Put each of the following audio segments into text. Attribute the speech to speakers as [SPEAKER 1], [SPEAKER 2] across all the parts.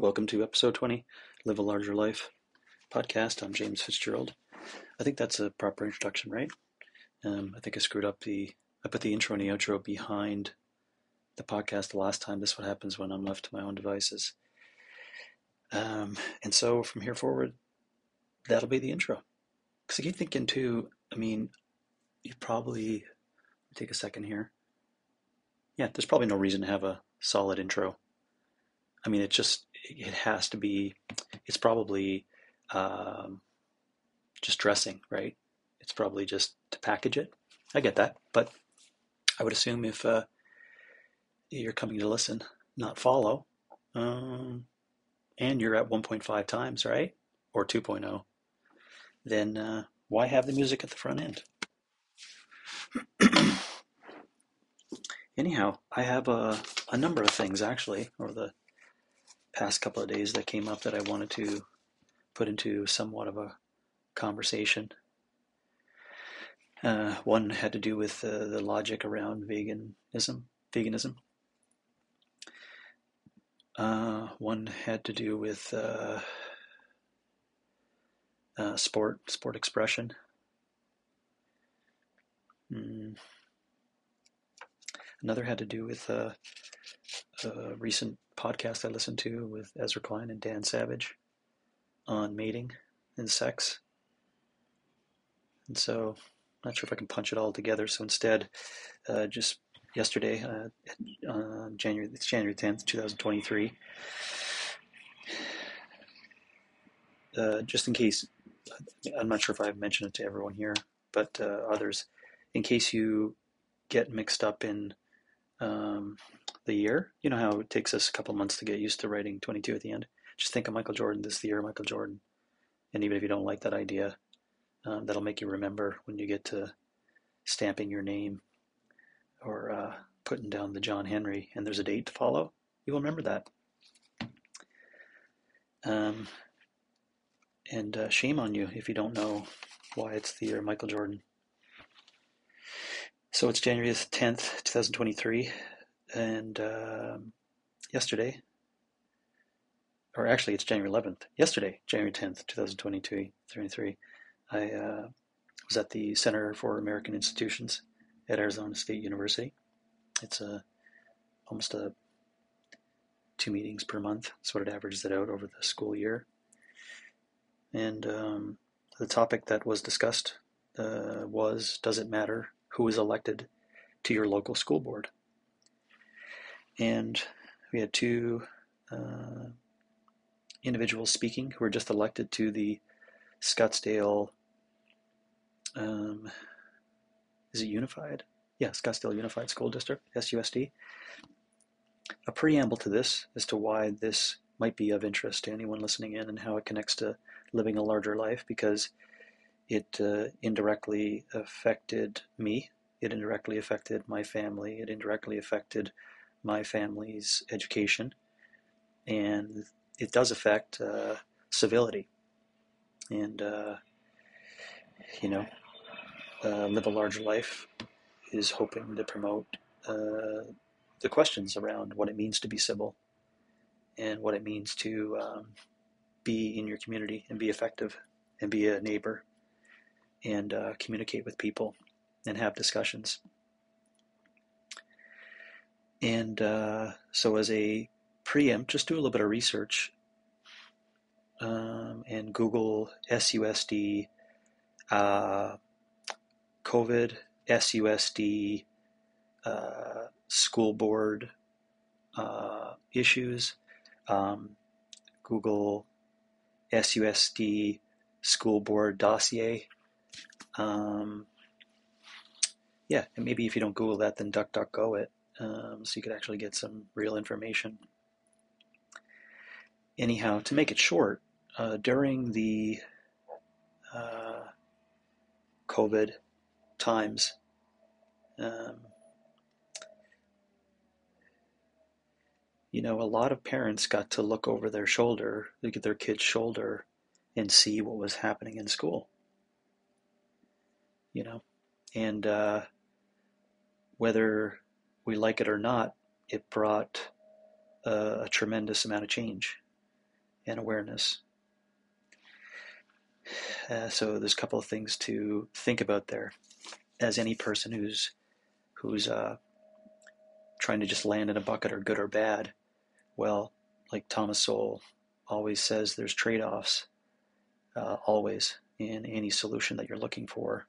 [SPEAKER 1] Welcome to episode 20, Live a Larger Life podcast. I'm James Fitzgerald. I think that's a proper introduction, right? Um, I think I screwed up the, I put the intro and the outro behind the podcast the last time. This is what happens when I'm left to my own devices. Um, and so from here forward, that'll be the intro. Because I keep thinking too, I mean, you probably, take a second here. Yeah, there's probably no reason to have a solid intro. I mean, it just, it has to be, it's probably um, just dressing, right? It's probably just to package it. I get that. But I would assume if uh, you're coming to listen, not follow, um, and you're at 1.5 times, right? Or 2.0, then uh, why have the music at the front end? Anyhow, I have a, a number of things actually over the past couple of days that came up that I wanted to put into somewhat of a conversation. Uh, one had to do with uh, the logic around veganism. Veganism. Uh, one had to do with uh, uh, sport, sport expression. Mm. Another had to do with uh, a recent podcast I listened to with Ezra Klein and Dan Savage on mating and sex. And so, I'm not sure if I can punch it all together. So instead, uh, just yesterday, uh, uh, January it's January tenth, two thousand twenty-three. Uh, just in case, I'm not sure if I've mentioned it to everyone here, but uh, others, in case you get mixed up in um, the year, you know how it takes us a couple months to get used to writing 22 at the end. Just think of Michael Jordan. This year Michael Jordan, and even if you don't like that idea, um, that'll make you remember when you get to stamping your name or uh, putting down the John Henry, and there's a date to follow. You will remember that. Um, and uh, shame on you if you don't know why it's the year Michael Jordan. So it's January 10th, 2023, and um, yesterday, or actually it's January 11th, yesterday, January 10th, 2022, 2023, I uh, was at the Center for American Institutions at Arizona State University. It's a almost a two meetings per month. That's what it averages it out over the school year. And um, the topic that was discussed uh, was Does it matter who is elected to your local school board? And we had two uh, individuals speaking who were just elected to the Scottsdale, um, is it Unified? Yeah, Scottsdale Unified School District, SUSD. A preamble to this as to why this might be of interest to anyone listening in and how it connects to living a larger life because it uh, indirectly affected me. It indirectly affected my family. It indirectly affected my family's education. And it does affect uh, civility. And, uh, you know, uh, Live a Larger Life is hoping to promote uh, the questions around what it means to be civil and what it means to um, be in your community and be effective and be a neighbor and uh, communicate with people and have discussions. And uh, so, as a preempt, just do a little bit of research um, and Google SUSD uh, COVID SUSD uh, school board uh, issues. Um, Google SUSD school board dossier. Um, yeah, and maybe if you don't Google that, then DuckDuckGo it, um, so you could actually get some real information. Anyhow, to make it short, uh, during the uh, COVID times, um, you know, a lot of parents got to look over their shoulder, look at their kid's shoulder, and see what was happening in school. You know, and uh, whether we like it or not, it brought a, a tremendous amount of change and awareness. Uh, so there's a couple of things to think about there. As any person who's who's uh, trying to just land in a bucket or good or bad, well, like Thomas Sowell always says, there's trade-offs uh, always in any solution that you're looking for.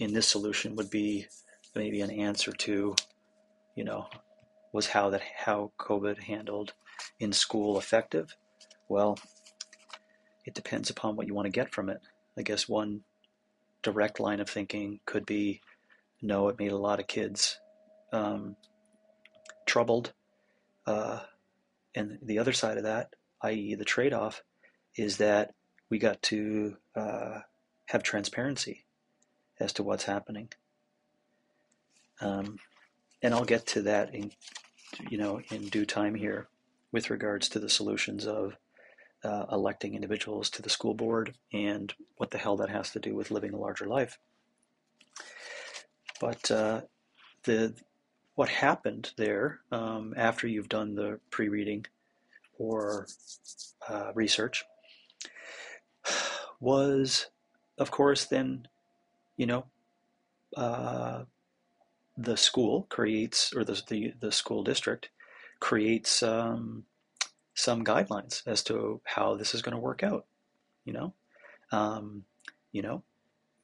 [SPEAKER 1] In this solution would be maybe an answer to, you know, was how that how COVID handled in school effective? Well, it depends upon what you want to get from it. I guess one direct line of thinking could be no, it made a lot of kids um, troubled. Uh, and the other side of that, i.e., the trade off, is that we got to uh, have transparency as to what's happening. Um, and I'll get to that in, you know, in due time here with regards to the solutions of uh, electing individuals to the school board and what the hell that has to do with living a larger life. But uh, the what happened there um, after you've done the pre-reading or uh, research was, of course, then you know uh, the school creates or the the, the school district creates um, some guidelines as to how this is going to work out. You know, um, you know,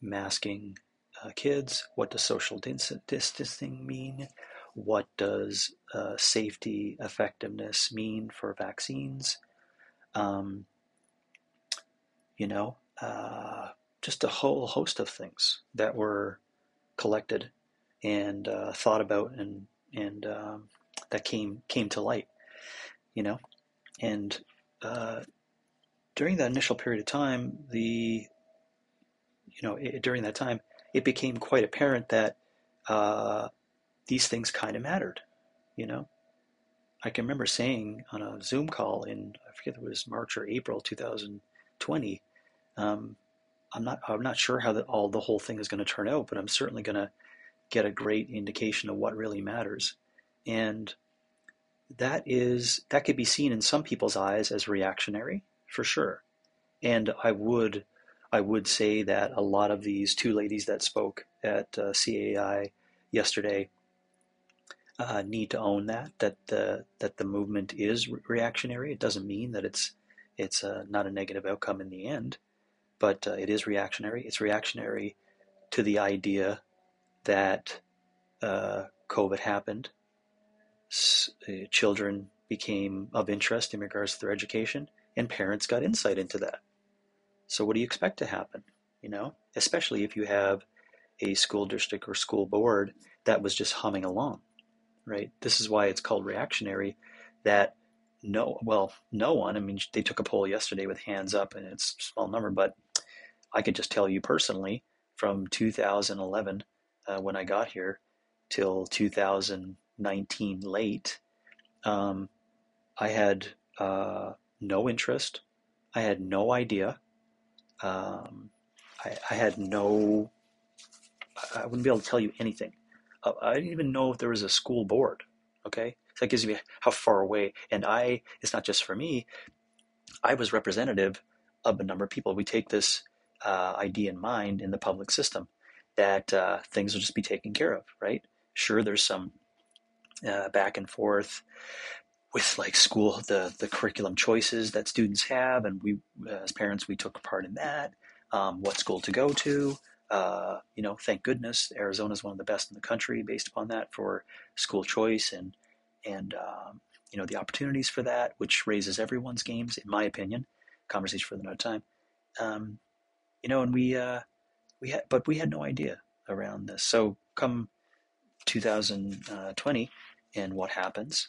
[SPEAKER 1] masking uh, kids. What does social distancing mean? What does uh, safety effectiveness mean for vaccines? Um, you know, uh, just a whole host of things that were collected and uh, thought about and and um, that came came to light. You know, and uh, during that initial period of time, the you know it, during that time, it became quite apparent that uh, these things kind of mattered. You know, I can remember saying on a Zoom call in I forget it was March or April 2020. Um, I'm not I'm not sure how the, all the whole thing is going to turn out, but I'm certainly going to get a great indication of what really matters. And that is that could be seen in some people's eyes as reactionary for sure. And i would i would say that a lot of these two ladies that spoke at uh, cai yesterday uh, need to own that that the that the movement is re- reactionary. It doesn't mean that it's it's uh, not a negative outcome in the end but uh, it is reactionary. It's reactionary to the idea that uh, covid happened uh, children became of interest in regards to their education, and parents got insight into that. So, what do you expect to happen? You know, especially if you have a school district or school board that was just humming along, right? This is why it's called reactionary. That no, well, no one. I mean, they took a poll yesterday with hands up, and it's a small number, but I could just tell you personally from 2011 uh, when I got here till 2019 late, um, I had uh, no interest. I had no idea. Um, I, I, had no, I wouldn't be able to tell you anything. Uh, I didn't even know if there was a school board. Okay. So that gives you how far away. And I, it's not just for me, I was representative of a number of people. We take this uh, idea in mind in the public system that uh, things will just be taken care of, right? Sure, there's some uh, back and forth with like school the the curriculum choices that students have and we as parents we took part in that um, what school to go to uh, you know thank goodness arizona is one of the best in the country based upon that for school choice and and um, you know the opportunities for that which raises everyone's games in my opinion conversation for another time um, you know and we uh, we had but we had no idea around this. So come 2020 and what happens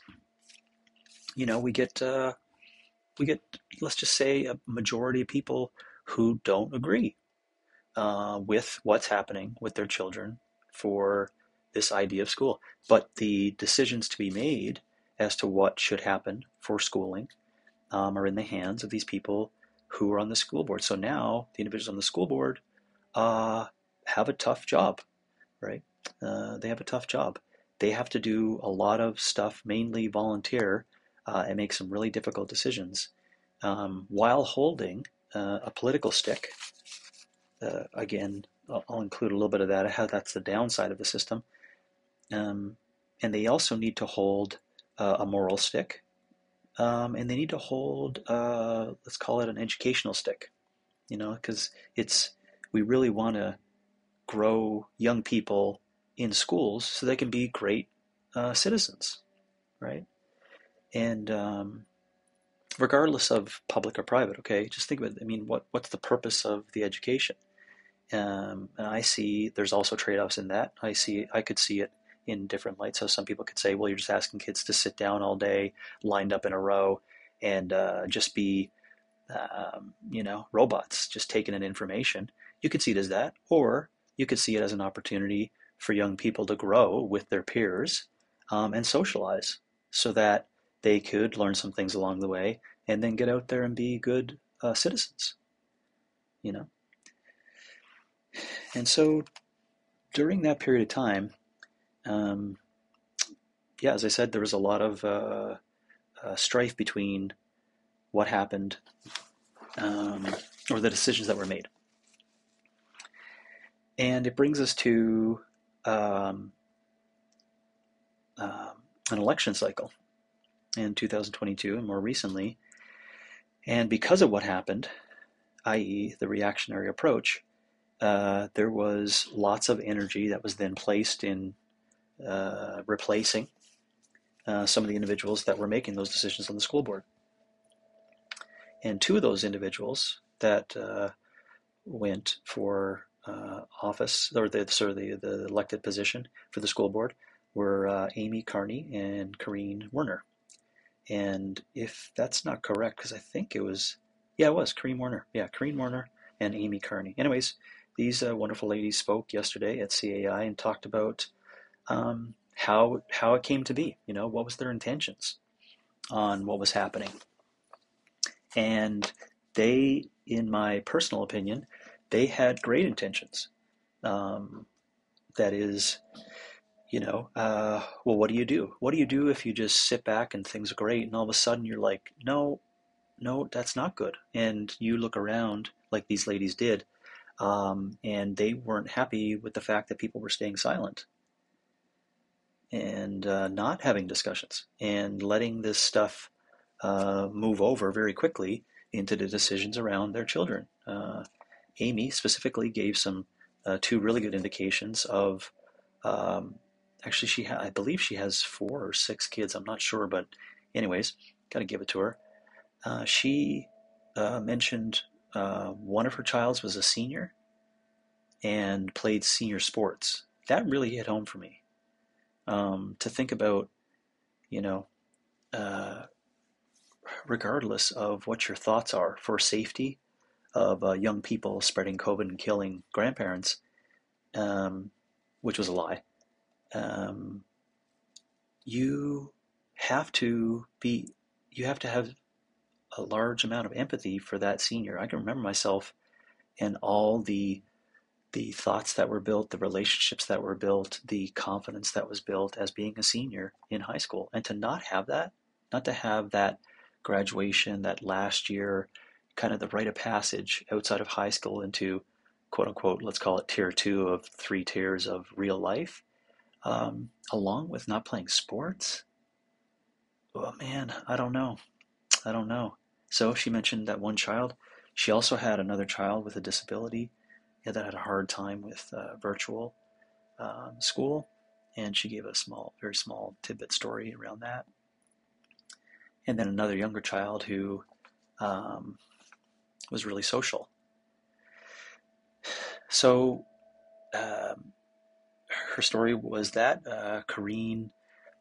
[SPEAKER 1] you know we get uh, we get let's just say a majority of people who don't agree uh, with what's happening with their children for this idea of school. But the decisions to be made as to what should happen for schooling um, are in the hands of these people who are on the school board. So now the individuals on the school board uh, have a tough job right uh, they have a tough job they have to do a lot of stuff, mainly volunteer, uh, and make some really difficult decisions. um, while holding uh, a political stick. Uh, again, I'll, I'll, include a little bit of that, how that's the downside of the system. Um, and they also need to hold uh, a moral stick, um, and they need to hold, let's call it an educational stick, you know, because it's we really want to grow young people in schools so they can be great uh, citizens, right? And um, regardless of public or private, okay, just think about it. I mean, what what's the purpose of the education? Um, and I see there's also trade-offs in that. I see I could see it in different lights. So some people could say, well, you're just asking kids to sit down all day, lined up in a row, and uh, just be, um, you know, robots, just taking in information. You could see it as that, or you could see it as an opportunity for young people to grow with their peers um, and socialize, so that they could learn some things along the way and then get out there and be good uh, citizens. You know. And so during that period of time, um, yeah, as I said, there was a lot of uh, uh, strife between what happened um, or the decisions that were made. And it brings us to um, um an election cycle in 2022 and more recently. And because of what happened, i.e., the reactionary approach, uh, there was lots of energy that was then placed in uh, replacing uh, some of the individuals that were making those decisions on the school board. And two of those individuals that uh, went for uh, office, or the, sort of the, the elected position for the school board, were uh, Amy Carney and Carine Werner. And if that's not correct, because I think it was, yeah, it was Carine Werner. Yeah, Carine Werner and Amy Carney. Anyways, these uh, wonderful ladies spoke yesterday at CAI and talked about um, how how it came to be. You know, what was their intentions on what was happening, and they, in my personal opinion, they had great intentions. Um, that is, you know, uh, well, what do you do? What do you do if you just sit back and things are great, and all of a sudden you're like, no, no, that's not good, and you look around like these ladies did. Um, and they weren't happy with the fact that people were staying silent and uh, not having discussions and letting this stuff uh, move over very quickly into the decisions around their children. Uh, Amy specifically gave some uh, two really good indications of. Um, actually, she ha- I believe she has four or six kids. I'm not sure, but anyways, got to give it to her. Uh, she uh, mentioned one of her childs was a senior and played senior sports. That really hit home for me um, to think about, you know, uh, regardless of what your thoughts are for safety of uh, young people spreading COVID and killing grandparents, um, which was a lie, um, you have to be, you have to have a large amount of empathy for that senior. I can remember myself and all the the thoughts that were built, the relationships that were built, the confidence that was built as being a senior in high school. And to not have that, not to have that graduation, that last year, kind of the rite of passage outside of high school into quote unquote, let's call it tier two of three tiers of real life, um, along with not playing sports. Oh man, I don't know. I don't know. So she mentioned that one child. She also had another child with a disability yeah, that had a hard time with uh, virtual um, school, and she gave a small, very small tidbit story around that. And then another younger child who um, was really social. So um, her story was that uh, Carine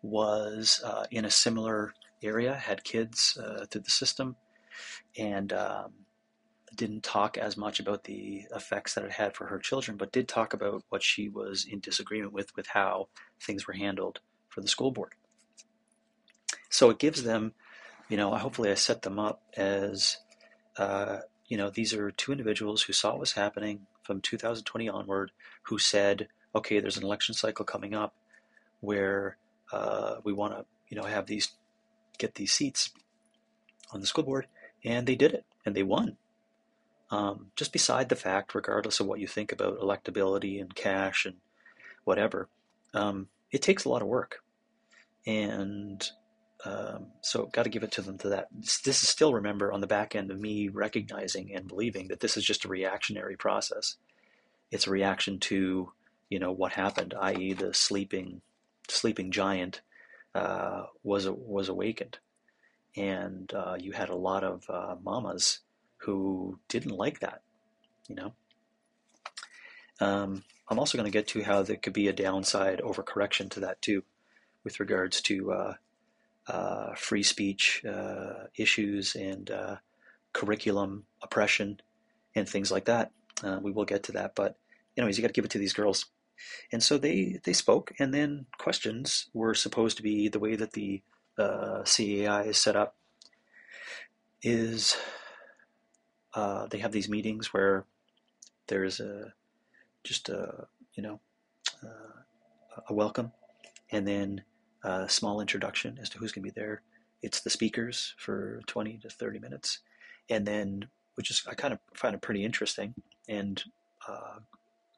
[SPEAKER 1] was uh, in a similar area, had kids uh, through the system, and um, didn't talk as much about the effects that it had for her children, but did talk about what she was in disagreement with, with how things were handled for the school board. So it gives them, you know, hopefully I set them up as, uh, you know, these are two individuals who saw what was happening from 2020 onward, who said, okay, there's an election cycle coming up where uh, we want to, you know, have these, get these seats on the school board and they did it, and they won. Um, just beside the fact, regardless of what you think about electability and cash and whatever, um, it takes a lot of work. And um, so, got to give it to them to that. This is still, remember, on the back end of me recognizing and believing that this is just a reactionary process. It's a reaction to, you know, what happened, i.e., the sleeping, sleeping giant uh, was was awakened, and uh, you had a lot of uh, mamas who didn't like that, you know. Um, I'm also going to get to how there could be a downside overcorrection to that too, with regards to uh, free speech uh, issues and uh, curriculum oppression and things like that. Uh, we will get to that, but anyways, you got to give it to these girls. And so they they spoke, and then questions were supposed to be the way that the uh, CAI is set up. Is uh, they have these meetings where there's a just a you know a welcome, and then a small introduction as to who's going to be there. It's the speakers for 20 to 30 minutes, and then which is I kind of find it pretty interesting and uh,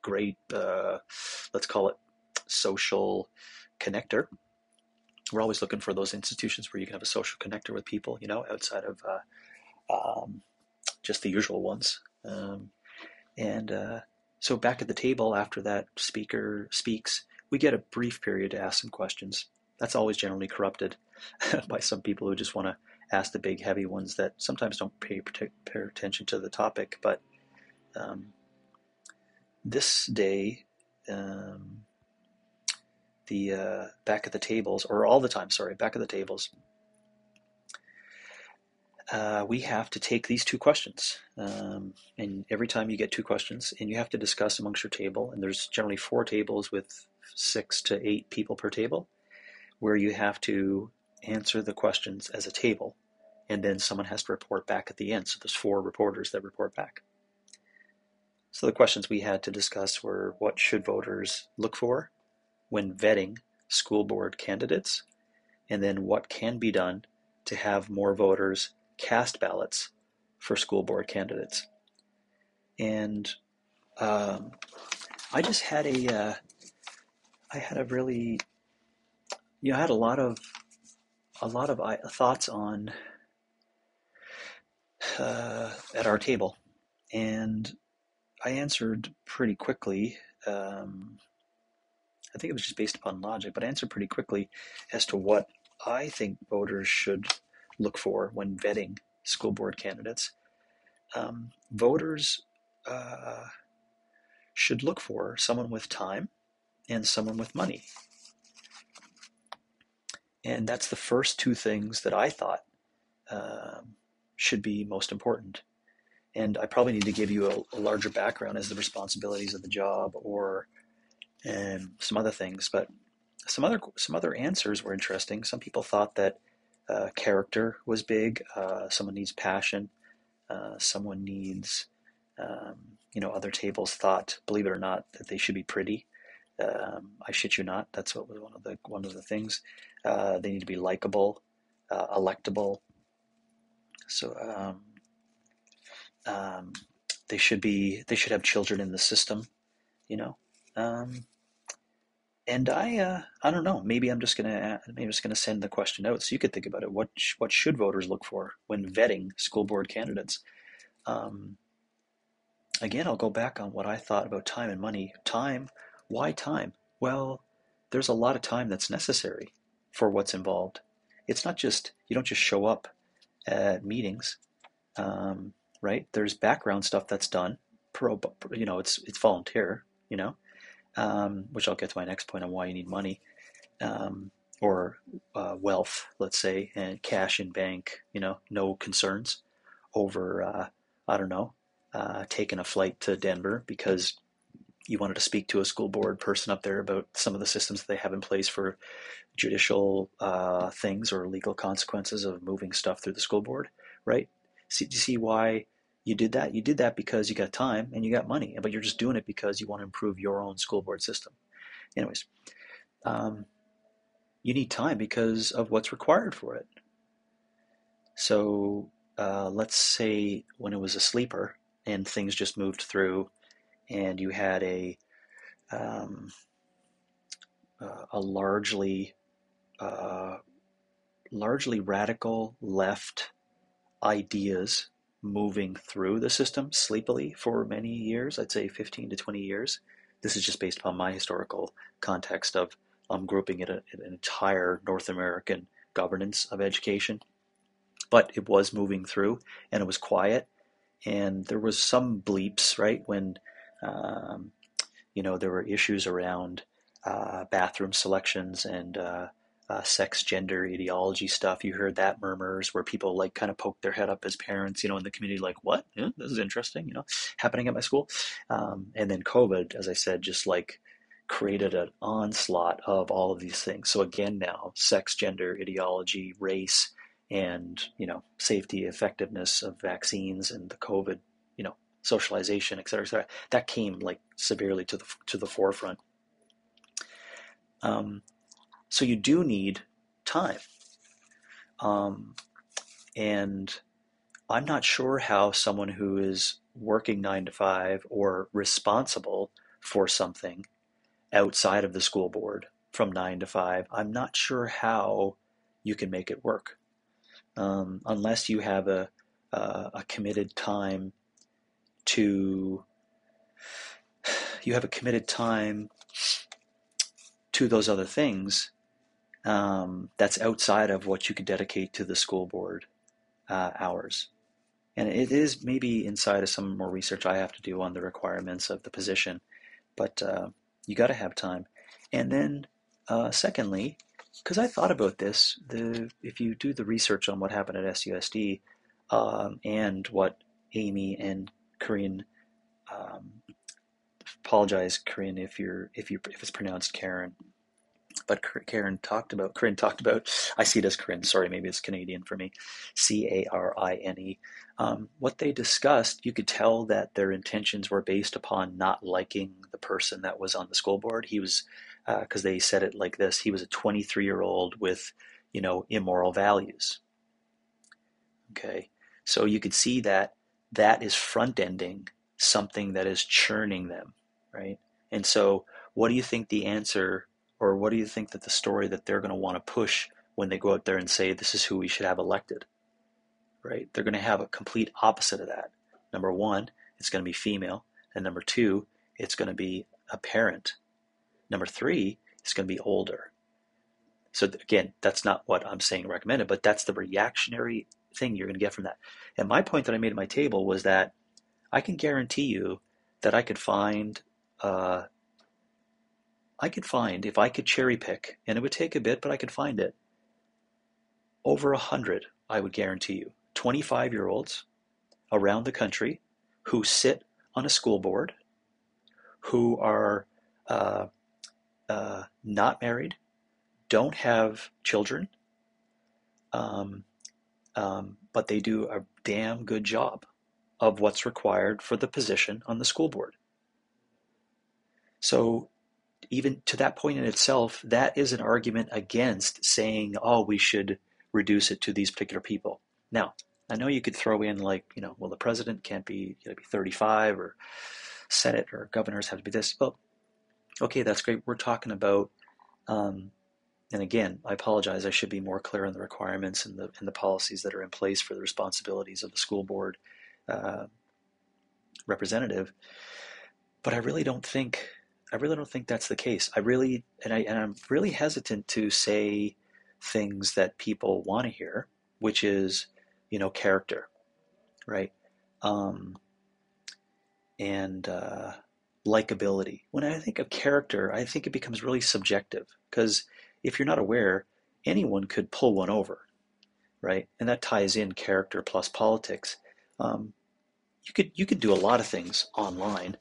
[SPEAKER 1] great. Uh, let's call it social connector. We're always looking for those institutions where you can have a social connector with people, you know, outside of uh, um, just the usual ones. Um, and uh, so back at the table after that speaker speaks, we get a brief period to ask some questions that's always generally corrupted by some people who just want to ask the big heavy ones that sometimes don't pay, pay attention to the topic. But um, this day, um, the uh, back at the tables, or all the time, sorry, back at the tables, uh, we have to take these two questions. Um, and every time you get two questions, and you have to discuss amongst your table, and there's generally four tables with six to eight people per table where you have to answer the questions as a table, and then someone has to report back at the end. So there's four reporters that report back. So the questions we had to discuss were what should voters look for when vetting school board candidates, and then what can be done to have more voters cast ballots for school board candidates. And um, I just had a, uh, I had a really you know, I had a lot of a lot of uh, thoughts on uh, at our table, and I answered pretty quickly. Um, I think it was just based upon logic, but I answered pretty quickly as to what I think voters should look for when vetting school board candidates. Um, voters uh, should look for someone with time and someone with money and that's the first two things that I thought um, should be most important. And I probably need to give you a, a, larger background as the responsibilities of the job or um, some other things. But some other some other answers were interesting. Some people thought that uh, character was big. Uh, someone needs passion. Uh, someone needs, um, you know, other tables thought, believe it or not, that they should be pretty. Um, I shit you not. That's what was one of the one of the things. Uh, they need to be likable, uh, electable. So um, um, they should be. They should have children in the system. You know. Um, and I, uh, I don't know. Maybe I'm just gonna, maybe I'm just gonna send the question out so you could think about it. What, what should voters look for when vetting school board candidates? Um, again, I'll go back on what I thought about time and money. Time why time? Well, there's a lot of time that's necessary for what's involved. It's not just, you don't just show up at meetings, um, right? There's background stuff that's done. Pro, you know, it's it's volunteer, you know, um, which I'll get to my next point on why you need money um, or uh, wealth, let's say, and cash in bank. You know, no concerns over uh, I don't know uh, taking a flight to Denver because you wanted to speak to a school board person up there about some of the systems that they have in place for judicial uh, things or legal consequences of moving stuff through the school board, right? See, you see why you did that? You did that because you got time and you got money, but you're just doing it because you want to improve your own school board system. Anyways, um, you need time because of what's required for it. So uh, let's say when it was a sleeper and things just moved through, and you had a um, uh, a largely uh, largely radical left ideas moving through the system sleepily for many years. I'd say 15 to 20 years. This is just based upon my historical context of um, grouping it an entire North American governance of education. But it was moving through, and it was quiet, and there was some bleeps, right, when um, you know there were issues around uh, bathroom selections and uh, uh, sex, gender, ideology stuff. You heard that murmurs where people like kind of poke their head up as parents, you know, in the community, like, what? Yeah, this is interesting, you know, happening at my school. Um, and then COVID, as I said, just like created an onslaught of all of these things. So again, now sex, gender, ideology, race, and you know, safety, effectiveness of vaccines and the COVID, socialization, et cetera, et cetera. That came like severely to the to the forefront. Um, so you do need time. Um, and I'm not sure how someone who is working nine to five or responsible for something outside of the school board from nine to five, I'm not sure how you can make it work um, unless you have a, a, a committed time to you have a committed time to those other things um, that's outside of what you could dedicate to the school board uh, hours. And it is maybe inside of some more research I have to do on the requirements of the position, but uh, you got to have time. And then, uh, secondly, because I thought about this, the if you do the research on what happened at SUSD um, and what Amy and Corinne um, apologize, Corinne, if you're if you if it's pronounced Karen but Karen talked about, Corinne talked about, I see it as Corinne, sorry, maybe it's Canadian for me, C A R I N E. Um, what they discussed, you could tell that their intentions were based upon not liking the person that was on the school board. He was, because uh, they said it like this, he was a 23 year old with, you know, immoral values. Okay, so you could see that that is front ending something that is churning them, right? And so, what do you think the answer or what do you think that the story that they're going to want to push when they go out there and say this is who we should have elected? Right? They're going to have a complete opposite of that. Number one, it's going to be female, and number two, it's going to be a parent. Number three, it's going to be older. So again, that's not what I'm saying recommended, but that's the reactionary thing you're going to get from that. And my point that I made at my table was that I can guarantee you that I could find uh, I could find, if I could cherry pick, and it would take a bit, but I could find it, over a hundred, I would guarantee you, 25 year olds around the country who sit on a school board, who are uh, uh, not married, don't have children, um, um, but they do a damn good job of what's required for the position on the school board. So even to that point in itself, that is an argument against saying, oh, we should reduce it to these particular people. Now, I know you could throw in like, you know, well, the president can't be, you know, be 35 or Senate or governors have to be this. Well, okay, that's great. We're talking about, um, and again, I apologize. I should be more clear on the requirements and the and the policies that are in place for the responsibilities of the school board uh, representative. But I really don't think I really don't think that's the case. I really, and I and I'm really hesitant to say things that people want to hear, which is, you know, character, right? Um, and uh, likability. When I think of character, I think it becomes really subjective because if you're not aware, anyone could pull one over, right? And that ties in character plus politics. Um, you could you could do a lot of things online.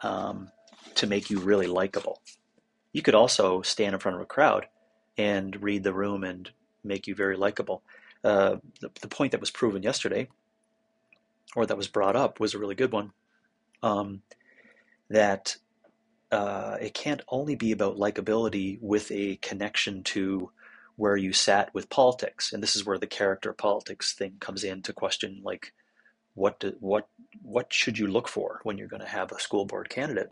[SPEAKER 1] Um, to make you really likable. You could also stand in front of a crowd and read the room and make you very likable. Uh, the, the, point that was proven yesterday, or that was brought up, was a really good one. Um, that uh, it can't only be about likability with a connection to where you sat with politics, and this is where the character politics thing comes in to question like what do, what what should you look for when you're going to have a school board candidate?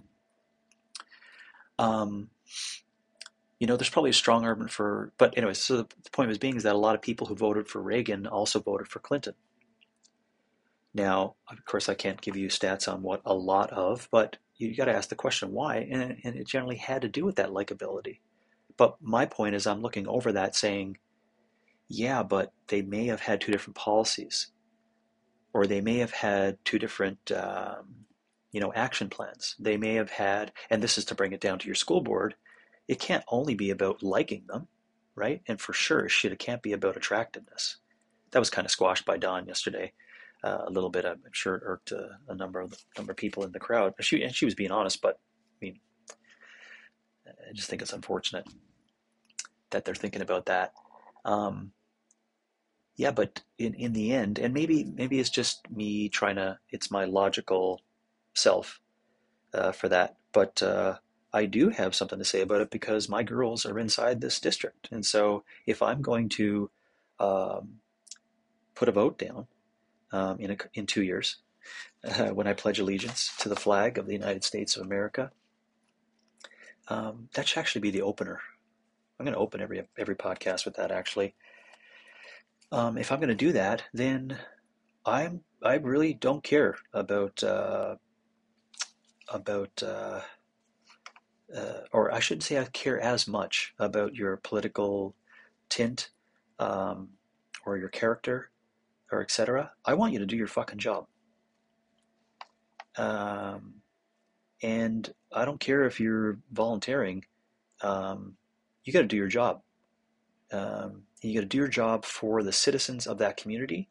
[SPEAKER 1] Um, you know, there's probably a strong argument for, but anyway, so the, the point was being is that a lot of people who voted for Reagan also voted for Clinton. Now, of course, I can't give you stats on what a lot of, but you got to ask the question why, and, and it generally had to do with that likability. But my point is, I'm looking over that saying, yeah, but they may have had two different policies, or they may have had two different, um, you know, action plans. They may have had, and this is to bring it down to your school board. It can't only be about liking them, right? And for sure, shit, it can't be about attractiveness. That was kind of squashed by Dawn yesterday. Uh, a little bit, I'm sure, it irked a, a number of the, number of people in the crowd. She and she was being honest, but I mean, I just think it's unfortunate that they're thinking about that. Um, yeah, but in, in the end, and maybe maybe it's just me trying to, it's my logical self uh, for that. But uh, I do have something to say about it because my girls are inside this district, and so if I'm going to um, put a vote down um, in a, in two years, uh, when I pledge allegiance to the flag of the United States of America, um, that should actually be the opener. I'm going to open every every podcast with that actually. Um, if I'm going to do that, then I'm I really don't care about uh, about uh, uh, or I shouldn't say I care as much about your political tint um, or your character or etc. I want you to do your fucking job. Um, and I don't care if you're volunteering. Um, you got to do your job. Um, you got to do your job for the citizens of that community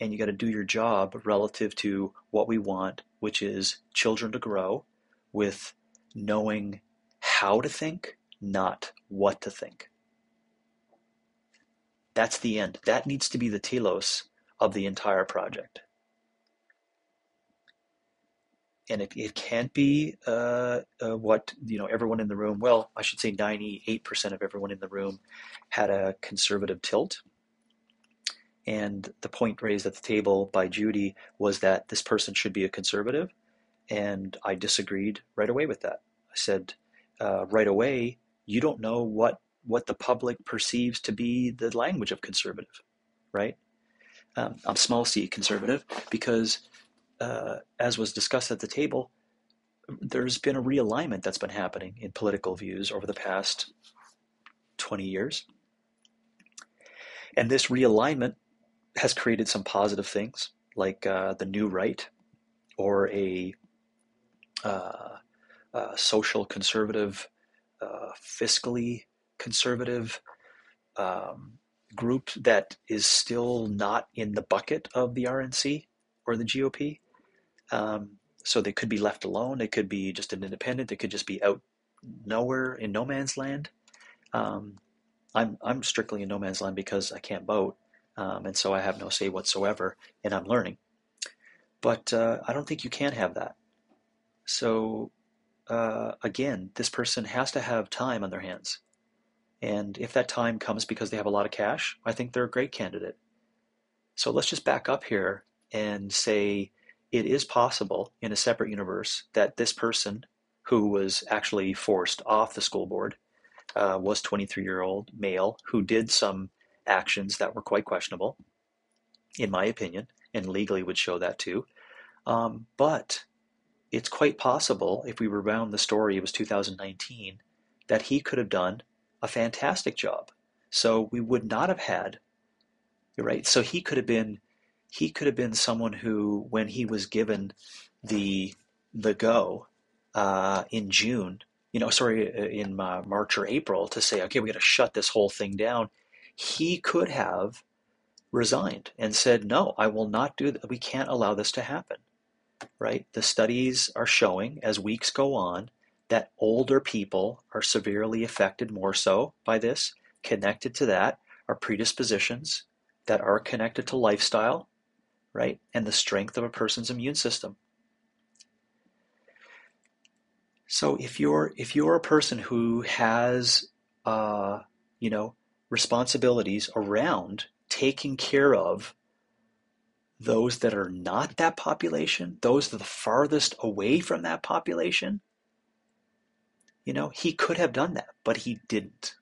[SPEAKER 1] and you got to do your job relative to what we want which is children to grow with knowing how to think not what to think that's the end that needs to be the telos of the entire project. And it, it can't be uh, uh, what you know everyone in the room well i should say 98% of everyone in the room had a conservative tilt. And the point raised at the table by judy was that this person should be a conservative and i disagreed right away with that. I said uh, right away you don't know what what the public perceives to be the language of conservative right um, i'm small c conservative because uh, as was discussed at the table, there's been a realignment that's been happening in political views over the past 20 years. And this realignment has created some positive things, like uh, the new right or a, uh, social conservative, uh, fiscally conservative um, group that is still not in the bucket of the RNC or the GOP. Um, so they could be left alone. They could be just an independent. They could just be out nowhere in no man's land. Um, I'm I'm strictly in no man's land because I can't vote, um, and so I have no say whatsoever, and I'm learning. But uh, I don't think you can have that. So uh, again, this person has to have time on their hands, and if that time comes because they have a lot of cash, I think they're a great candidate. So let's just back up here and say it is possible in a separate universe that this person who was actually forced off the school board uh, was 23 year old male who did some actions that were quite questionable, in my opinion, and legally would show that too. Um, but it's quite possible, if we rewound the story, it was 2019, that he could have done a fantastic job. So we would not have had, right? So he could have been he could have been someone who, when he was given the the go uh, in June, you know, sorry, uh, in uh, March or April, to say, okay, we got to shut this whole thing down. He could have resigned and said, no, I will not do that. We can't allow this to happen. Right? The studies are showing as weeks go on that older people are severely affected more so by this. Connected to that are predispositions that are connected to lifestyle right? And the strength of a person's immune system. So if you're if you're a person who has uh, you know responsibilities around taking care of those that are not that population, those that are the farthest away from that population. You know, he could have done that, but he didn't.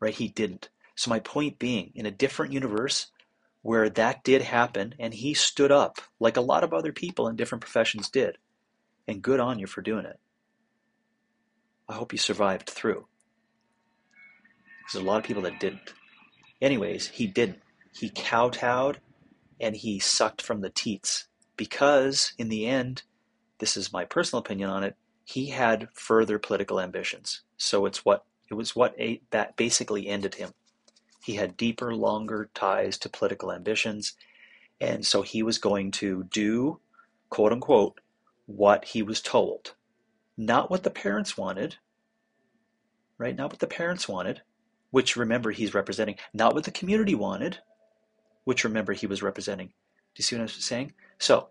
[SPEAKER 1] Right? He didn't. So, my point being, in a different universe where that did happen, and he stood up like a lot of other people in different professions did, and good on you for doing it. I hope you survived through. There's a lot of people that didn't. Anyways, he didn't. He kowtowed and he sucked from the teats because, in the end, this is my personal opinion on it, he had further political ambitions. So it's what it was what a, that basically ended him. He had deeper, longer ties to political ambitions, and so he was going to do, quote unquote, what he was told, not what the parents wanted, right? Not what the parents wanted, which remember he's representing, not what the community wanted, which remember he was representing. Do you see what I'm saying? So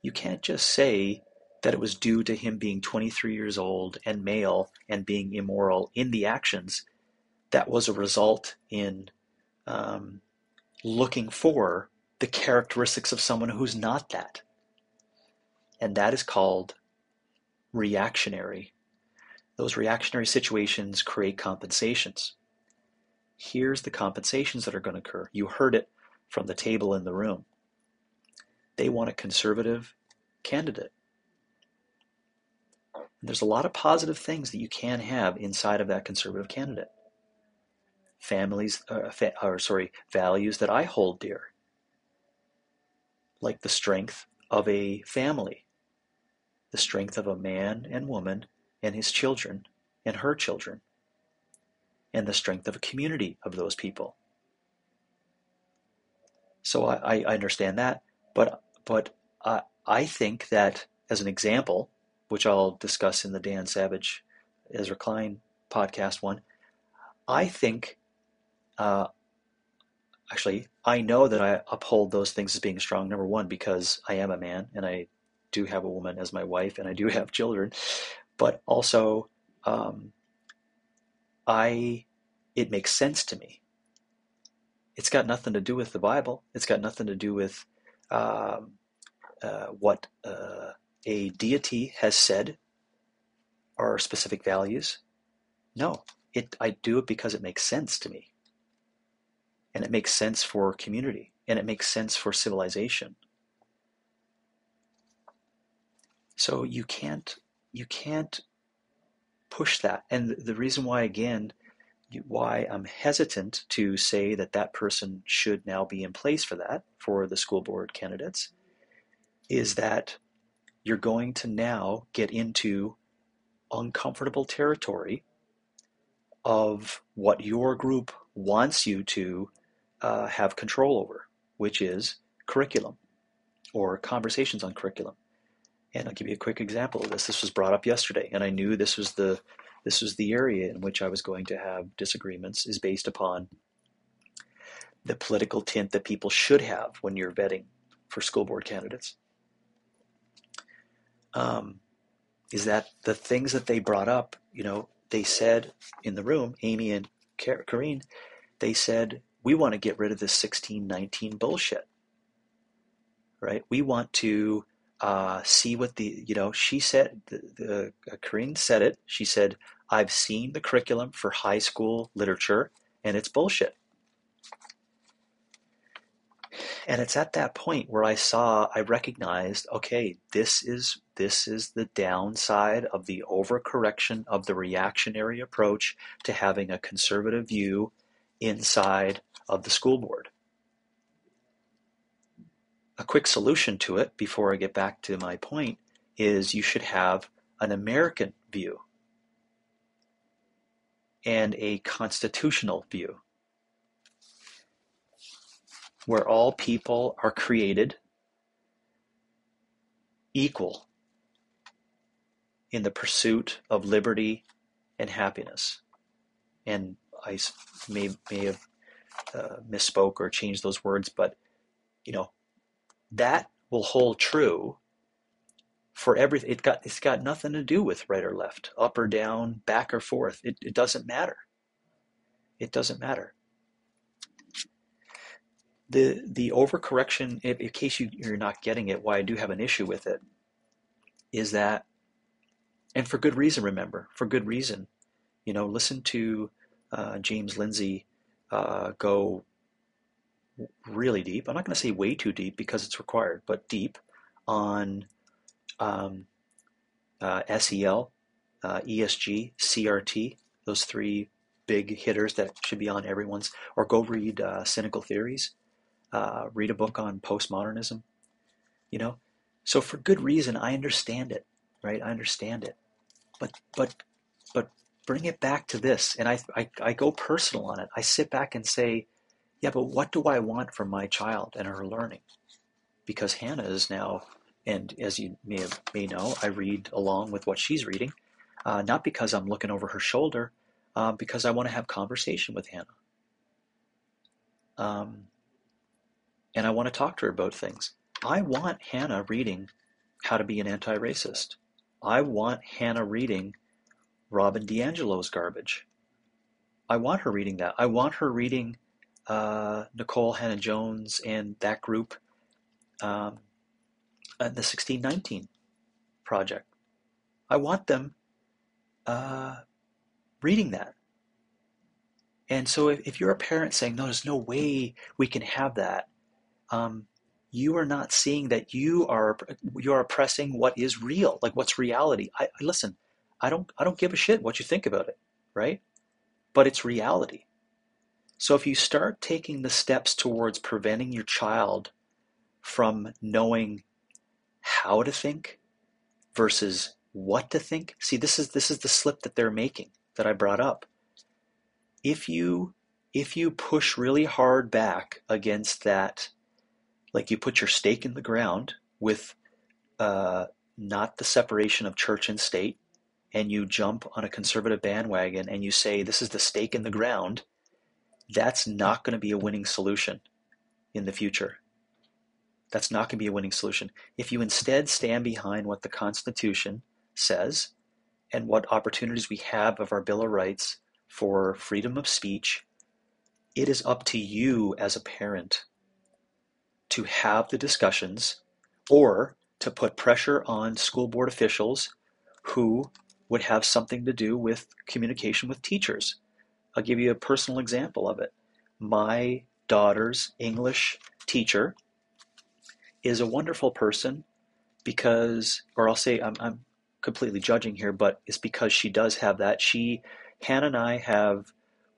[SPEAKER 1] you can't just say that it was due to him being 23 years old and male and being immoral in the actions that was a result in um, looking for the characteristics of someone who's not that. And that is called reactionary. Those reactionary situations create compensations. Here's the compensations that are going to occur. You heard it from the table in the room. They want a conservative candidate. There's a lot of positive things that you can have inside of that conservative candidate. Families, uh, fa- or sorry, values that I hold dear, like the strength of a family, the strength of a man and woman and his children and her children, and the strength of a community of those people. So I, I understand that, but but I, I think that as an example, which I'll discuss in the Dan Savage Ezra Klein podcast one, I think uh, actually I know that I uphold those things as being strong. Number one, because I am a man and I do have a woman as my wife and I do have children, but also um, I it makes sense to me it's got nothing to do with the Bible. It's got nothing to do with um, uh, what uh, a deity has said or specific values. No, it. I do it because it makes sense to me, and it makes sense for community, and it makes sense for civilization. So you can't you can't push that, and the reason why again why I'm hesitant to say that that person should now be in place for that, for the school board candidates, is that you're going to now get into uncomfortable territory of what your group wants you to uh, have control over, which is curriculum or conversations on curriculum. And I'll give you a quick example of this. This was brought up yesterday, and I knew this was the this was the area in which I was going to have disagreements, is based upon the political tint that people should have when you're vetting for school board candidates. Um, is that the things that they brought up, you know, they said in the room, Amy and Carine, they said, we want to get rid of this 1619 bullshit. Right? We want to uh, see what the, you know, she said, the, the uh, Carine said it. She said, I've seen the curriculum for high school literature and it's bullshit. And it's at that point where I saw, I recognized, okay, this is this is the downside of the overcorrection of the reactionary approach to having a conservative view inside of the school board. A quick solution to it, before I get back to my point, is you should have an American view and a constitutional view, where all people are created equal in the pursuit of liberty and happiness. And I may, may have uh, misspoke or changed those words, but you know that will hold true for everything. It got it's got nothing to do with right or left, up or down, back or forth. It, it doesn't matter. It doesn't matter. The the overcorrection, in, in case you, you're not getting it, why I do have an issue with it, is that, and for good reason. Remember, for good reason. You know, listen to uh, James Lindsay uh, go really deep. I'm not going to say way too deep because it's required, but deep on um, uh, SEL, uh, ESG, CRT, those three big hitters that should be on everyone's, or go read uh, Cynical Theories, uh, read a book on postmodernism, you know. So for good reason, I understand it, right? I understand it, but but but bring it back to this, and I I, I go personal on it. I sit back and say, yeah, but what do I want from my child and her learning? Because Hannah is now, and as you may, have, may know, I read along with what she's reading, uh, not because I'm looking over her shoulder, uh, because I want to have conversation with Hannah. Um, and I want to talk to her about things. I want Hannah reading How to Be an Anti-Racist. I want Hannah reading Robin DiAngelo's garbage. I want her reading that. I want her reading uh, Nikole Hannah Jones and that group, um, the 1619 project. I want them uh, reading that. And so if, if, you're a parent saying, no, there's no way we can have that, um, you are not seeing that you are you are oppressing what is real, like what's reality. I, listen, I don't I don't give a shit what you think about it, right? But it's reality. So if you start taking the steps towards preventing your child from knowing how to think versus what to think, see this is this is the slip that they're making that I brought up. If you if you push really hard back against that, like you put your stake in the ground with uh, not the separation of church and state, and you jump on a conservative bandwagon and you say this is the stake in the ground that's not going to be a winning solution in the future. That's not going to be a winning solution. If you instead stand behind what the Constitution says and what opportunities we have of our Bill of Rights for freedom of speech, it is up to you as a parent to have the discussions or to put pressure on school board officials who would have something to do with communication with teachers I'll give you a personal example of it. My daughter's English teacher is a wonderful person because, or I'll say I'm, I'm completely judging here, but it's because she does have that. She, Hannah and I have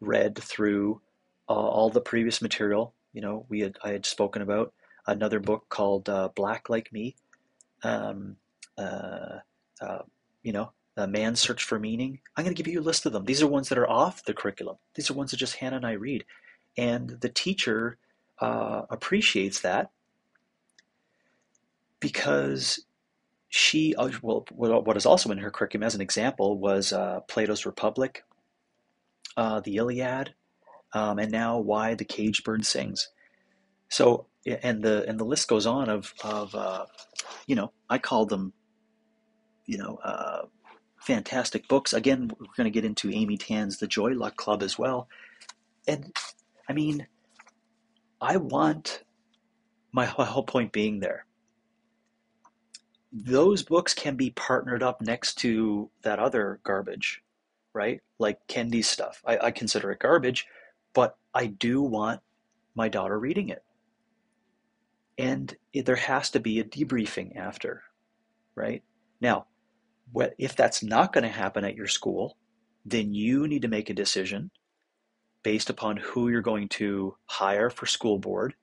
[SPEAKER 1] read through uh, all the previous material. You know, we had I had spoken about another book called uh, Black Like Me. Um, uh, uh you know, a Man's Search for Meaning. I'm going to give you a list of them. These are ones that are off the curriculum. These are ones that just Hannah and I read. And the teacher uh, appreciates that because she, uh, well, what is also in her curriculum as an example was uh, Plato's Republic, the Iliad, um, and now Why the Caged Bird Sings. So, and the and the list goes on of of uh, you know I call them you know uh, fantastic books. Again, we're going to get into Amy Tan's The Joy Luck Club as well. And I mean, I want my whole point being there. Those books can be partnered up next to that other garbage, right? Like Kendi's stuff. I, I consider it garbage, but I do want my daughter reading it. And it, there has to be a debriefing after, right? Now, if that's not going to happen at your school, then you need to make a decision based upon who you're going to hire for school board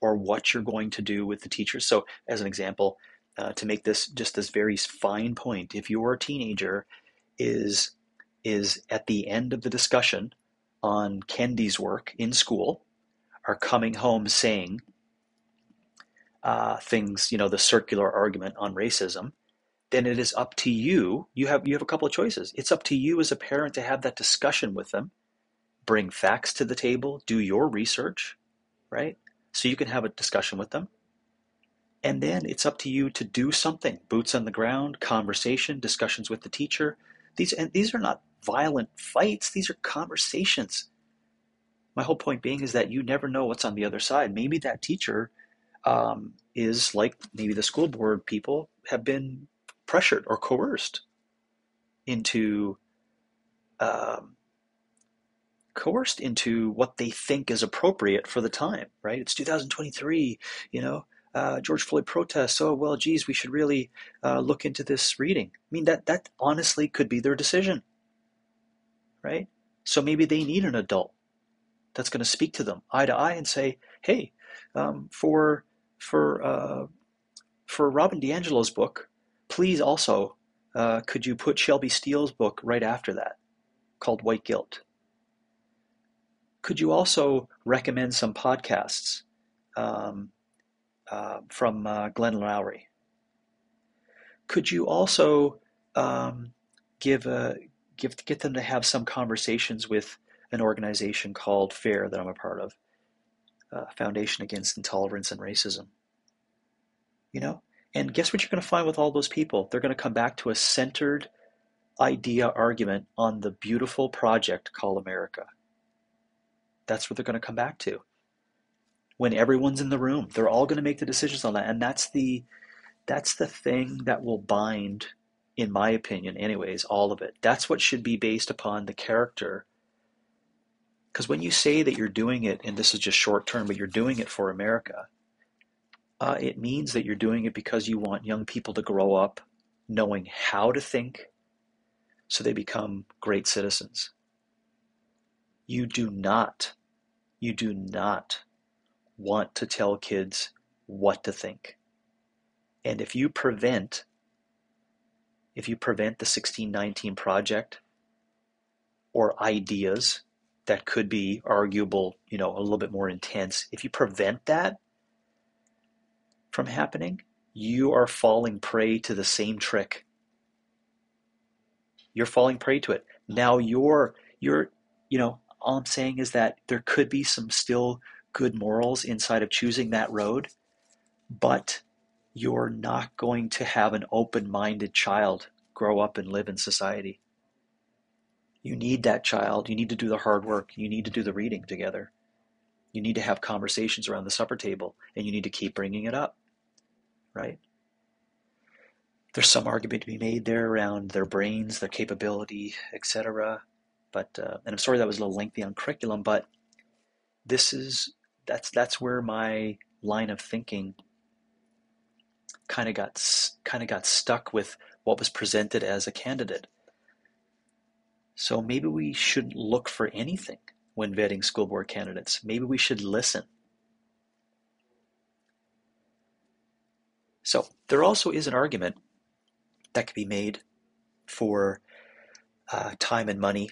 [SPEAKER 1] or what you're going to do with the teachers. So, as an example, uh, to make this just this very fine point, if your teenager is is at the end of the discussion on Kendi's work in school, are coming home saying uh, things, you know, the circular argument on racism, then it is up to you. You have you have a couple of choices. It's up to you as a parent to have that discussion with them, bring facts to the table, do your research, right? So you can have a discussion with them. And then it's up to you to do something. Boots on the ground, conversation, discussions with the teacher. These and these are not violent fights. These are conversations. my whole point being is that you never know what's on the other side. Maybe that teacher um, is like maybe the school board people have been pressured or coerced into um, coerced into what they think is appropriate for the time, right? It's 2023, you know, uh, George Floyd protests. Oh well, geez, we should really uh, look into this reading. I mean, that that honestly could be their decision, right? So maybe they need an adult that's going to speak to them eye to eye and say, "Hey, um, for for uh, for Robin DiAngelo's book, please also uh, could you put Shelby Steele's book right after that, called White Guilt? Could you also recommend some podcasts um, uh, from uh, Glenn Loury? Could you also um, give a give get them to have some conversations with an organization called FAIR that I'm a part of, uh, Foundation Against Intolerance and Racism. You know, and guess what you're going to find with all those people? They're going to come back to a centered idea argument on the beautiful project called America. That's what they're going to come back to. When everyone's in the room, they're all going to make the decisions on that, and that's the that's the thing that will bind, in my opinion, anyways, all of it. That's what should be based upon the character. Because when you say that you're doing it, and this is just short term, but you're doing it for America, uh, it means that you're doing it because you want young people to grow up knowing how to think so they become great citizens. You do not, you do not want to tell kids what to think. And if you prevent, if you prevent the 1619 project or ideas that could be arguable, you know, a little bit more intense, if you prevent that, from happening, you are falling prey to the same trick. You're falling prey to it. Now you're you're you know, all I'm saying is that there could be some still good morals inside of choosing that road, but you're not going to have an open-minded child grow up and live in society. You need that child. You need to do the hard work. You need to do the reading together. You need to have conversations around the supper table, and you need to keep bringing it up right? There's some argument to be made there around their brains, their capability, etc. But uh, and I'm sorry that was a little lengthy on curriculum, but this is that's that's where my line of thinking kind of got kind of got stuck with what was presented as a candidate. So maybe we shouldn't look for anything when vetting school board candidates. Maybe we should listen So there also is an argument that could be made for uh, time and money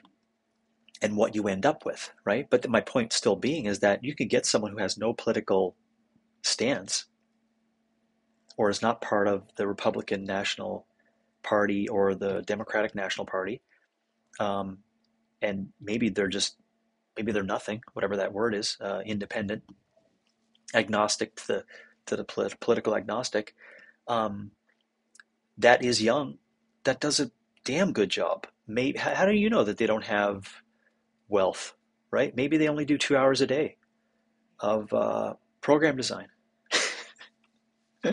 [SPEAKER 1] and what you end up with, right? But my point still being is that you could get someone who has no political stance or is not part of the Republican National Party or the Democratic National Party, um, and maybe they're just maybe they're nothing, whatever that word is, uh, independent, agnostic to the to the polit- political agnostic, um, that is young, that does a damn good job. Maybe, how, do you know that they don't have wealth, right? Maybe they only do two hours a day of uh, program design.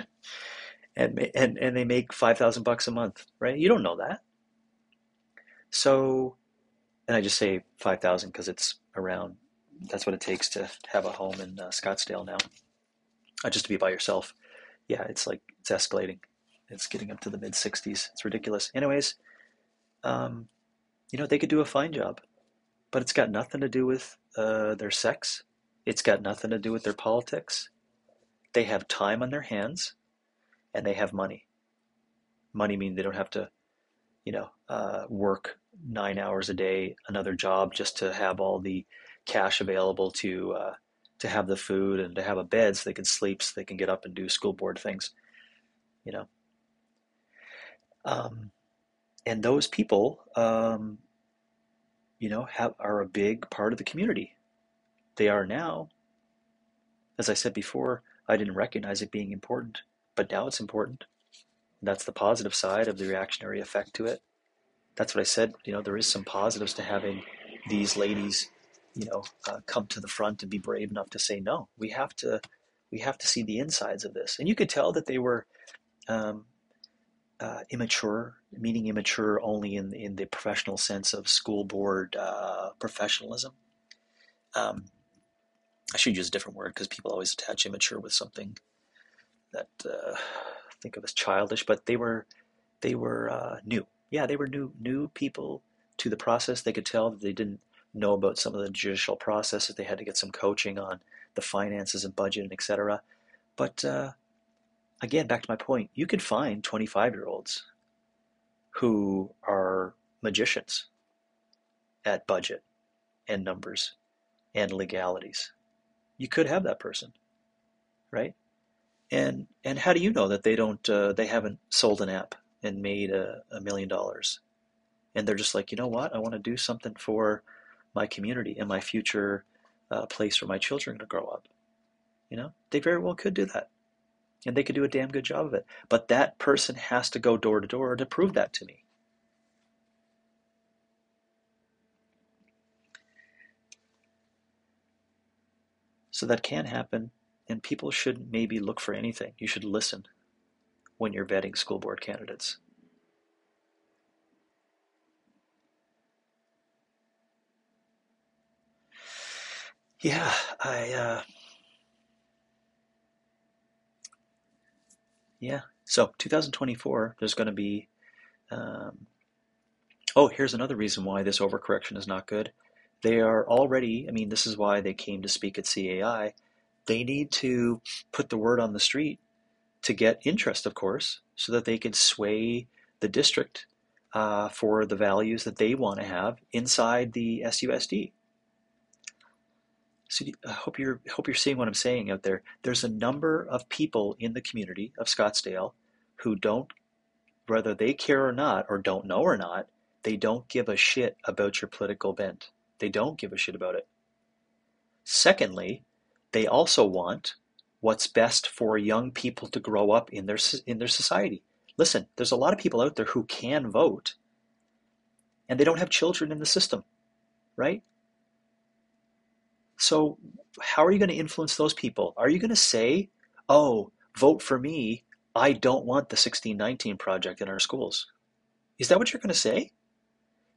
[SPEAKER 1] and, and, and they make 5,000 bucks a month, right? You don't know that. So, and I just say 5,000 because it's around, that's what it takes to have a home in uh, Scottsdale now uh, just to be by yourself. Yeah, it's like it's escalating. It's getting up to the mid 60s. It's ridiculous. Anyways, um, you know, they could do a fine job, but it's got nothing to do with uh, their sex. It's got nothing to do with their politics. They have time on their hands and they have money. Money means they don't have to, you know, uh, work nine hours a day, another job just to have all the cash available to uh, to have the food and to have a bed so they can sleep, so they can get up and do school board things, you know. Um, and those people, um, you know, have are a big part of the community. They are now. As I said before, I didn't recognize it being important, but now it's important. That's the positive side of the reactionary effect to it. That's what I said. You know, there is some positives to having these ladies you know, uh, come to the front and be brave enough to say no. We have to, we have to see the insides of this. And you could tell that they were um, uh, immature, meaning immature only in in the professional sense of school board uh, professionalism. Um, I should use a different word because people always attach immature with something that uh, think of as childish. But they were they were uh, new. Yeah, they were new new people to the process. They could tell that they didn't know about some of the judicial processes. They had to get some coaching on the finances and budget and etc. But uh, again, back to my point, you could find 25 year olds who are magicians at budget and numbers and legalities. You could have that person, right? And and how do you know that they don't uh, they haven't sold an app and made a, a million dollars, and they're just like you know what I want to do something for my community and my future uh, place where my children are going to grow up. You know they very well could do that and they could do a damn good job of it. But that person has to go door to door to prove that to me. So that can happen, and people should maybe look for anything. You should listen when you're vetting school board candidates. Yeah, I uh, Yeah. So 2024, there's going to be. Um, oh, here's another reason why this overcorrection is not good. They are already. I mean, this is why they came to speak at CAI. They need to put the word on the street to get interest, of course, so that they can sway the district uh, for the values that they want to have inside the SUSD. So I hope you're hope you're seeing what I'm saying out there. There's a number of people in the community of Scottsdale who don't, whether they care or not, or don't know or not, they don't give a shit about your political bent. They don't give a shit about it. Secondly, they also want what's best for young people to grow up in their in their society. Listen, there's a lot of people out there who can vote, and they don't have children in the system, right? So, how are you going to influence those people? Are you going to say, oh, vote for me? I don't want the 1619 project in our schools? Is that what you're going to say?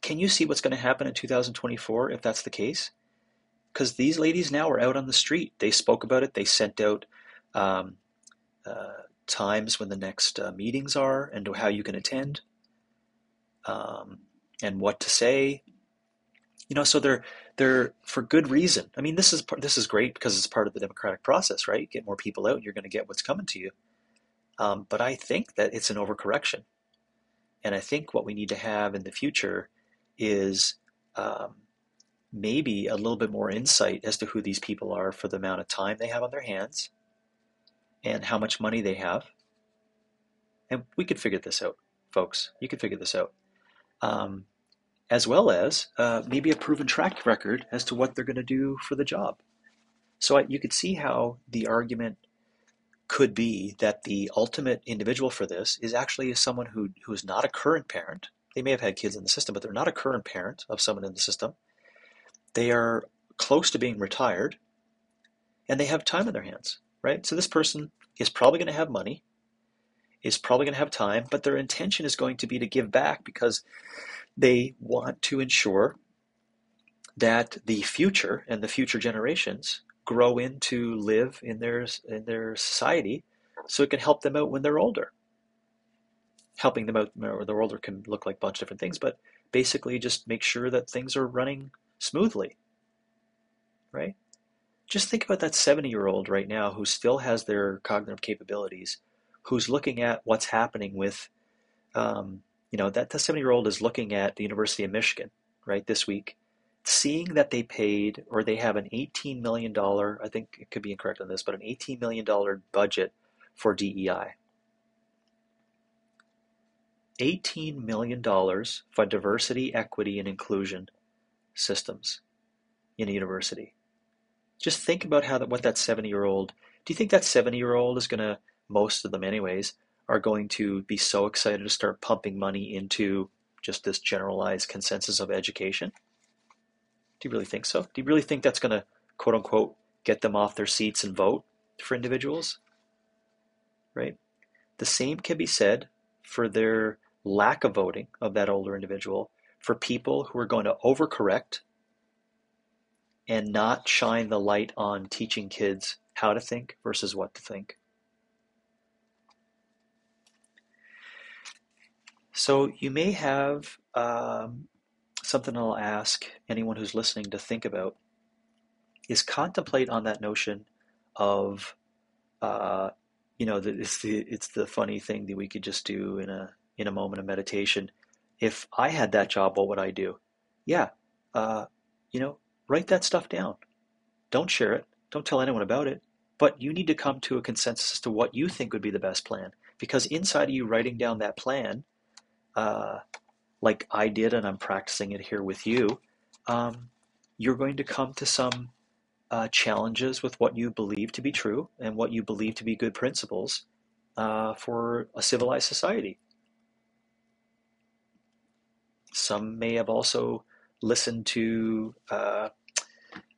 [SPEAKER 1] Can you see what's going to happen in 2024 if that's the case? Because these ladies now are out on the street. They spoke about it. They sent out um, uh, times when the next uh, meetings are and how you can attend um, and what to say you know, so they're they're for good reason. I mean, this is this is great because it's part of the democratic process, right? Get more people out, you're going to get what's coming to you. Um, but I think that it's an overcorrection, and I think what we need to have in the future is um, maybe a little bit more insight as to who these people are for the amount of time they have on their hands, and how much money they have. And we could figure this out, folks. You could figure this out. Um, as well as uh, maybe a proven track record as to what they're going to do for the job. So I, you could see how the argument could be that the ultimate individual for this is actually someone who who is not a current parent. They may have had kids in the system, but they're not a current parent of someone in the system. They are close to being retired, and they have time in their hands, right? So this person is probably going to have money, is probably going to have time, but their intention is going to be to give back because they want to ensure that the future and the future generations grow into live in their in their society so it can help them out when they're older helping them out when they're older can look like a bunch of different things but basically just make sure that things are running smoothly right just think about that 70 year old right now who still has their cognitive capabilities who's looking at what's happening with um, you know, that 70 year old is looking at the University of Michigan, right, this week, seeing that they paid or they have an $18 million, I think it could be incorrect on this, but an $18 million budget for DEI. $18 million for diversity, equity, and inclusion systems in a university. Just think about how that, what that 70 year old, do you think that 70 year old is going to, most of them anyways, are going to be so excited to start pumping money into just this generalized consensus of education? Do you really think so? Do you really think that's going to, quote unquote, get them off their seats and vote for individuals? Right? The same can be said for their lack of voting of that older individual for people who are going to overcorrect and not shine the light on teaching kids how to think versus what to think. So you may have um, something I'll ask anyone who's listening to think about is contemplate on that notion of, uh, you know, the, it's the it's the funny thing that we could just do in a in a moment of meditation. If I had that job, what would I do? Yeah, uh, you know, write that stuff down. Don't share it. Don't tell anyone about it. But you need to come to a consensus as to what you think would be the best plan. Because inside of you writing down that plan, uh, like I did, and I'm practicing it here with you, um, you're going to come to some uh, challenges with what you believe to be true and what you believe to be good principles uh, for a civilized society. Some may have also listened to uh,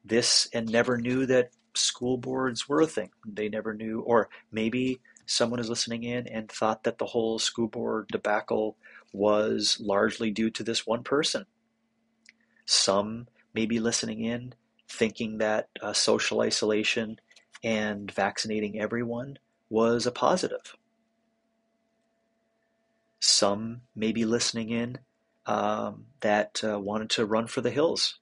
[SPEAKER 1] this and never knew that school boards were a thing. They never knew, or maybe someone is listening in and thought that the whole school board debacle was largely due to this one person. Some may be listening in thinking that uh, social isolation and vaccinating everyone was a positive. Some may be listening in um, that uh, wanted to run for the hills.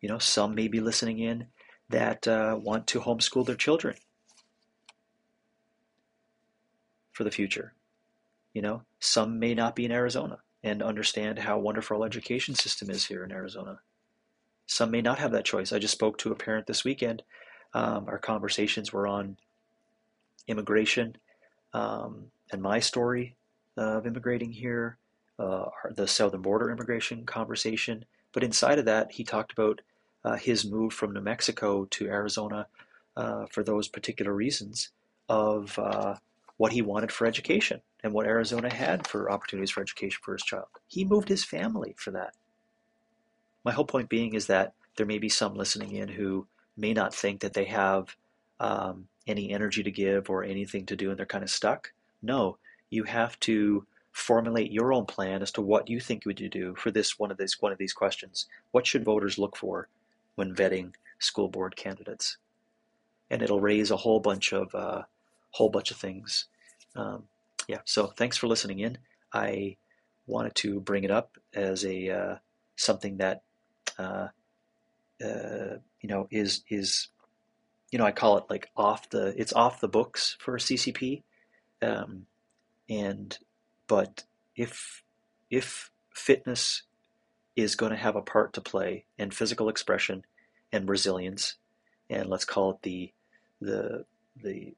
[SPEAKER 1] You know, some may be listening in that uh, want to homeschool their children for the future. You know, some may not be in Arizona and understand how wonderful our education system is here in Arizona. Some may not have that choice. I just spoke to a parent this weekend. Um, our conversations were on immigration um, and my story of immigrating here, uh, the southern border immigration conversation. But inside of that, he talked about his move from New Mexico to Arizona uh, for those particular reasons of uh, what he wanted for education and what Arizona had for opportunities for education for his child. He moved his family for that. My whole point being is that there may be some listening in who may not think that they have um, any energy to give or anything to do and they're kind of stuck. No, you have to formulate your own plan as to what you think you would do for this one of these one of these questions. What should voters look for when vetting school board candidates? And it'll raise a whole bunch of uh, whole bunch of things. Um, yeah. So thanks for listening in. I wanted to bring it up as a uh, something that uh, uh, you know is is you know I call it like off the it's off the books for a CCP. Um, and but if if fitness is going to have a part to play in physical expression and resilience, and let's call it the the the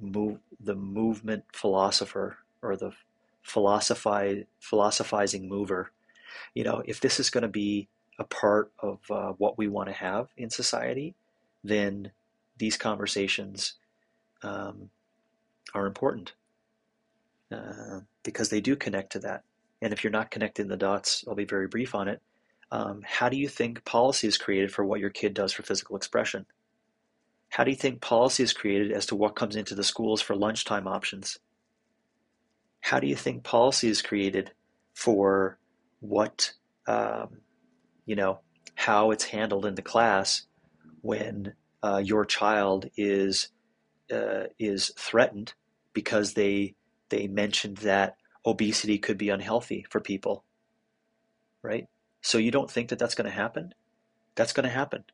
[SPEAKER 1] move the movement philosopher or the philosophi, philosophizing mover. You know, if this is going to be a part of uh, what we want to have in society, then these conversations um, are important uh, because they do connect to that. And if you're not connecting the dots, I'll be very brief on it. Um, how do you think policy is created for what your kid does for physical expression? How do you think policy is created as to what comes into the schools for lunchtime options? How do you think policy is created for what, um, you know, how it's handled in the class when uh, your child is uh, is threatened because they they mentioned that obesity could be unhealthy for people, right? So you don't think that that's going to happen? That's going to happen.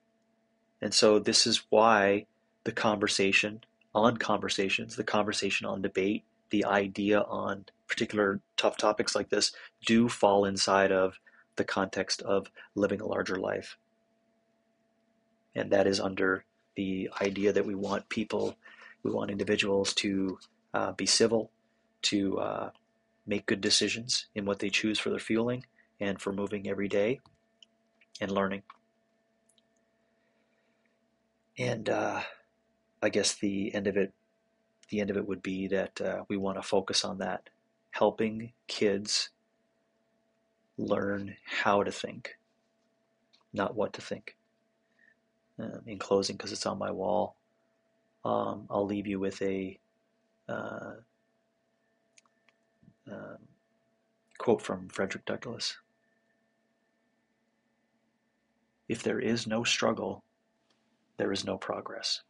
[SPEAKER 1] And so this is why the conversation on conversations, the conversation on debate, the idea on particular tough topics like this do fall inside of the context of living a larger life. And that is under the idea that we want people, we want individuals to uh, be civil, to uh, make good decisions in what they choose for their fueling and for moving every day and learning. And uh, I guess the end of it, the end of it would be that uh, we want to focus on that, helping kids learn how to think, not what to think. Um, in closing, because it's on my wall, um, I'll leave you with a uh, um, quote from Frederick Douglass. If there is no struggle, there is no progress.